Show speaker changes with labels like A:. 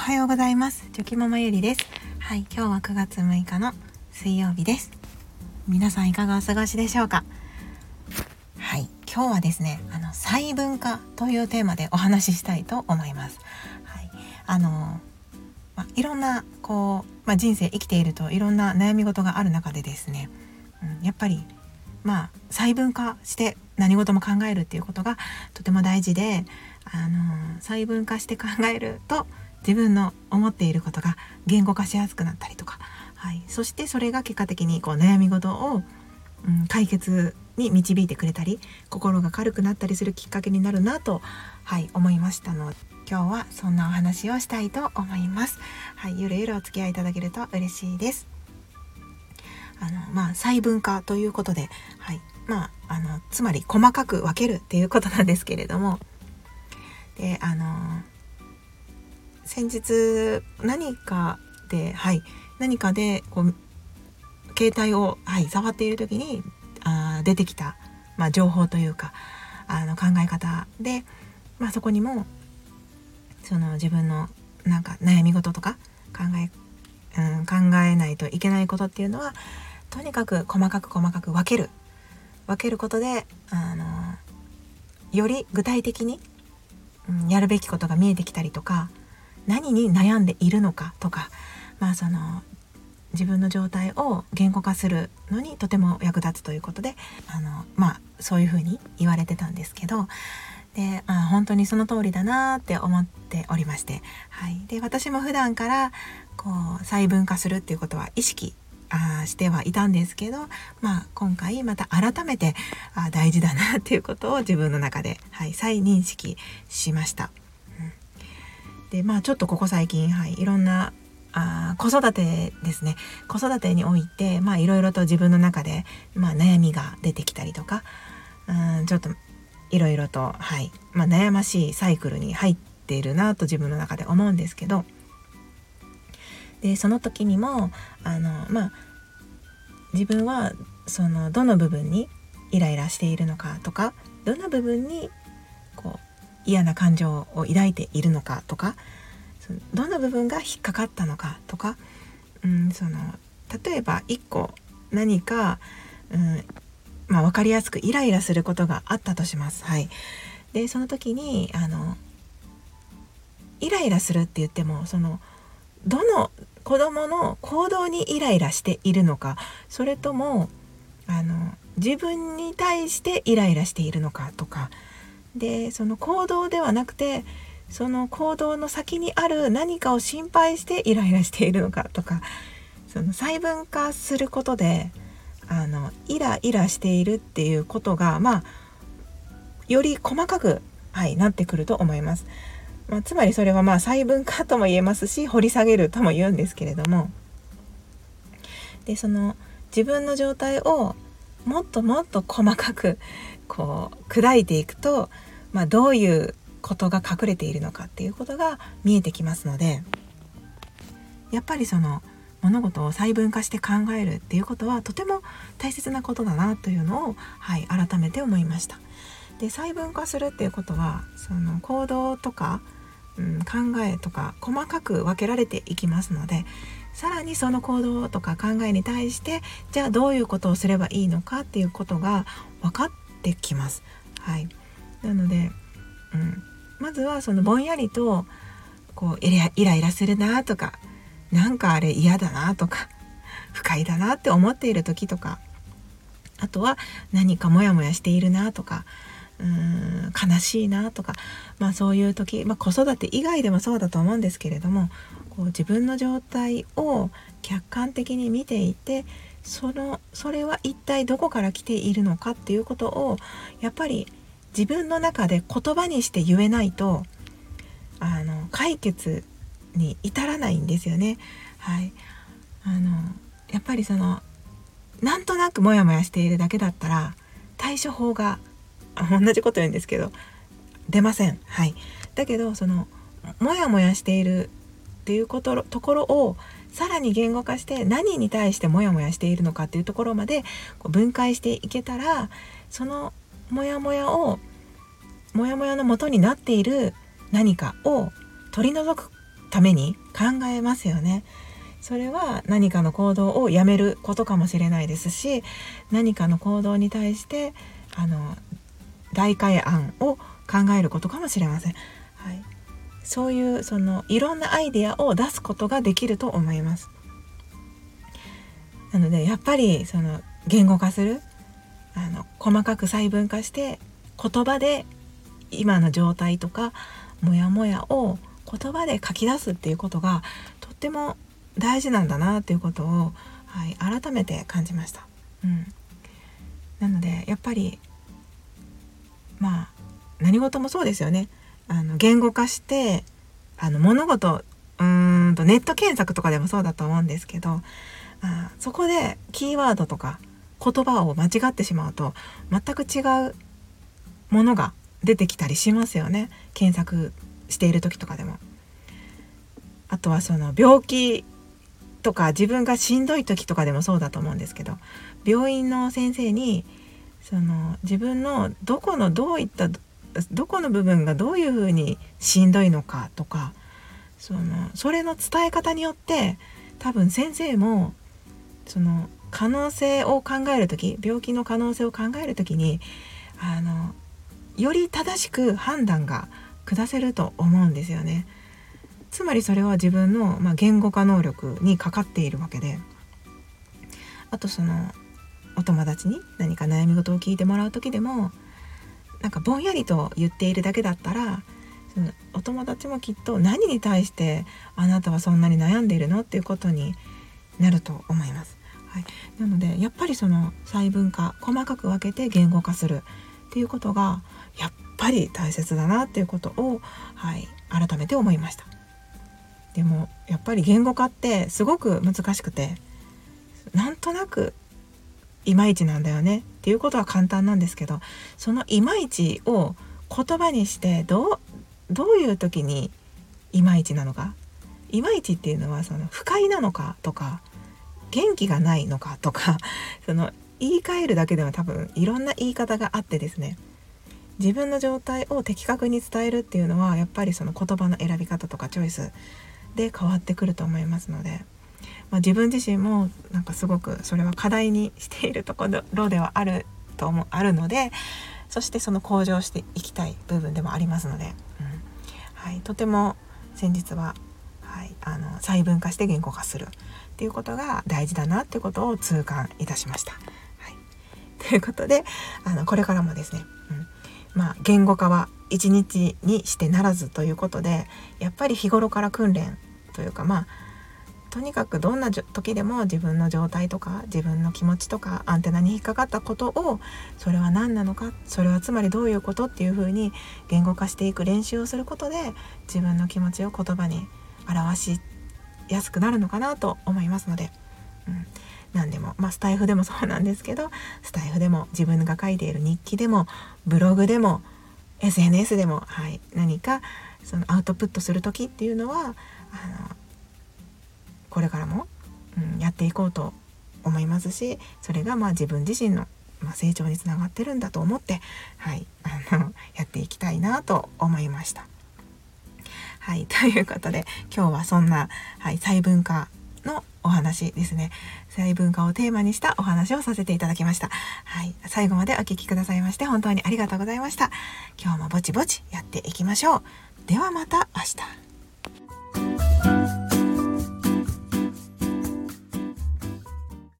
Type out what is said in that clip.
A: おはようございます。チョキママゆりです。はい今日は9月6日の水曜日です。皆さんいかがお過ごしでしょうか？はい今日はですねあの細分化というテーマでお話ししたいと思います。はいあのまいろんなこう、まあ、人生生きているといろんな悩み事がある中でですね、うん、やっぱりまあ細分化して何事も考えるっていうことがとても大事であの細分化して考えると自分の思っていることが言語化しやすくなったりとか、はい、そしてそれが結果的にこう悩み事を、うん、解決に導いてくれたり心が軽くなったりするきっかけになるなと、はい、思いましたので今日はそんなお話をしたいと思います。はい、ゆるゆるお付き合いいただけると嬉しいです。あのまあ細分化ということで、はいまあ、あのつまり細かく分けるっていうことなんですけれどもであの先日何かではい何かでこう携帯を、はい、触っている時にあ出てきた、まあ、情報というかあの考え方で、まあ、そこにもその自分のなんか悩み事とか考え,、うん、考えないといけないことっていうのはとにかく細かく細かく分ける。分けることであのより具体的に、うん、やるべきことが見えてきたりとか何に悩んでいるのかとかまあその自分の状態を言語化するのにとても役立つということであのまあそういうふうに言われてたんですけどであ本当にその通りだなって思っておりまして、はい、で私も普段からこう細分化するっていうことは意識あしてはいたんですけど、まあ、今回また改めてあ大事だなっていうことを自分の中で、はい、再認識しました。でまあちょっとここ最近、はい、いろんなあ子育てですね。子育てにおいてまあいろいろと自分の中で、まあ、悩みが出てきたりとかうんちょっといろいろと、はいまあ、悩ましいサイクルに入っているなと自分の中で思うんですけど。でその時にもあのまあ自分はそのどの部分にイライラしているのかとかどの部分に嫌な感情を抱いているのかとかどの部分が引っかかったのかとか、うん、その例えば1個何か、うんまあ、分かりやすくイライラすることがあったとします。はい、でその時にあのイライラするって言ってもそのどの子どもの行動にイライラしているのかそれともあの自分に対してイライラしているのかとかでその行動ではなくてその行動の先にある何かを心配してイライラしているのかとかその細分化することであのイライラしているっていうことがまあより細かく、はい、なってくると思います。まあ、つまりそれはまあ細分化とも言えますし掘り下げるとも言うんですけれどもでその自分の状態をもっともっと細かくこう砕いていくと、まあ、どういうことが隠れているのかっていうことが見えてきますのでやっぱりその物事を細分化して考えるっていうことはとても大切なことだなというのを、はい、改めて思いました。で細分化するっていうことはその行動とか、うん、考えとか細かく分けられていきますのでさらにその行動とか考えに対してじゃあどういうことをすればいいのかっていうことが分かってきます。はい、なので、うん、まずはそのぼんやりとこうイライラするなとかなんかあれ嫌だなとか 不快だなって思っている時とかあとは何かモヤモヤしているなとかうーん悲しいなとか、まあ、そういう時、まあ、子育て以外でもそうだと思うんですけれどもこう自分の状態を客観的に見ていてそのそれは一体どこから来ているのかっていうことをやっぱり自分の中で言葉にして言えないとあの解決に至らないんですよね。はい、あのやっぱりそのなんとなくモヤモヤしているだけだったら対処法が同じこと言うんですけど出ません。はい、だけどそのモヤモヤしているっていうことところをさらに言語化して何に対してモヤモヤしているのかっていうところまでこう分解していけたらそのモヤモヤをモヤモヤの元になっている何かを取り除くために考えますよね。それは何かの行動をやめることかもしれないですし何かの行動に対してあの代替案を考えることかもしれません。はい、そういうそのいろんなアイデアを出すことができると思います。なのでやっぱりその言語化するあの細かく細分化して言葉で今の状態とかモヤモヤを言葉で書き出すっていうことがとっても大事なんだなっていうことを、はい、改めて感じました。うん、なのでやっぱりまあ何事もそうですよね。あの言語化してあの物事うーんとネット検索とかでもそうだと思うんですけどあそこでキーワードとか言葉を間違ってしまうと全く違うものが出てきたりしますよね検索している時とかでも。あとはその病気とか自分がしんどい時とかでもそうだと思うんですけど病院の先生にその自分のどこのどういったどこの部分がどういうふうにしんどいのかとかそのそれの伝え方によって多分先生もその可能性を考える時病気の可能性を考える時にあのより正しく判断が下せると思うんですよね。つまりそれは自分の、まあ、言語化能力にかかっているわけであとそのお友達に何か悩み事を聞いてもらう時でもなんかぼんやりと言っているだけだったらそのお友達もきっと何に対してあなたはそんなに悩んでいるのっていうことになると思います。はい、なのでやっぱりその細分化細かく分けて言語化するっていうことがやっぱり大切だなっていうことを、はい、改めて思いました。でもやっぱり言語化ってすごく難しくてなんとなくいまいちなんだよね。っていうことは簡単なんですけどそのいまいちを言葉にしてどうどういう時にいまいちなのか？いまいちっていうのはその不快なのかとか元気がないのかとか その言い換えるだけでは多分いろんな言い方があってですね。自分の状態を的確に伝えるっていうのはやっぱりその言葉の選び方とかチョイスで変わってくると思いますので、まあ、自分自身もなんかすごくそれは課題にしているところではあると思 あるのでそしてその向上していきたい部分でもありますので、うん。はい、とても先日は、はい、あの細分化して言語化するっていうことが大事だなっていうことを痛感いたしました。はい、ということであのこれからもですね、うん。まあ、言語化は一日にしてならずということでやっぱり日頃から訓練というかまあとにかくどんな時でも自分の状態とか自分の気持ちとかアンテナに引っかかったことをそれは何なのかそれはつまりどういうことっていうふうに言語化していく練習をすることで自分の気持ちを言葉に表しやすくなるのかなと思いますので、うん、何でも、まあ、スタイフでもそうなんですけどスタイフでも自分が書いている日記でもブログでも SNS でも、はい、何かそのアウトプットする時っていうのはあのこれからも、うん、やっていこうと思いますしそれがまあ自分自身の、まあ、成長につながってるんだと思って、はい、あの やっていきたいなと思いました。はい、ということで今日はそんな、はい、細分化のお話ですね。細分化をテーマにしたお話をさせていただきました。はい最後までお聴きくださいまして本当にありがとうございました。今日もぼちぼちやっていきましょう。ではまた明日。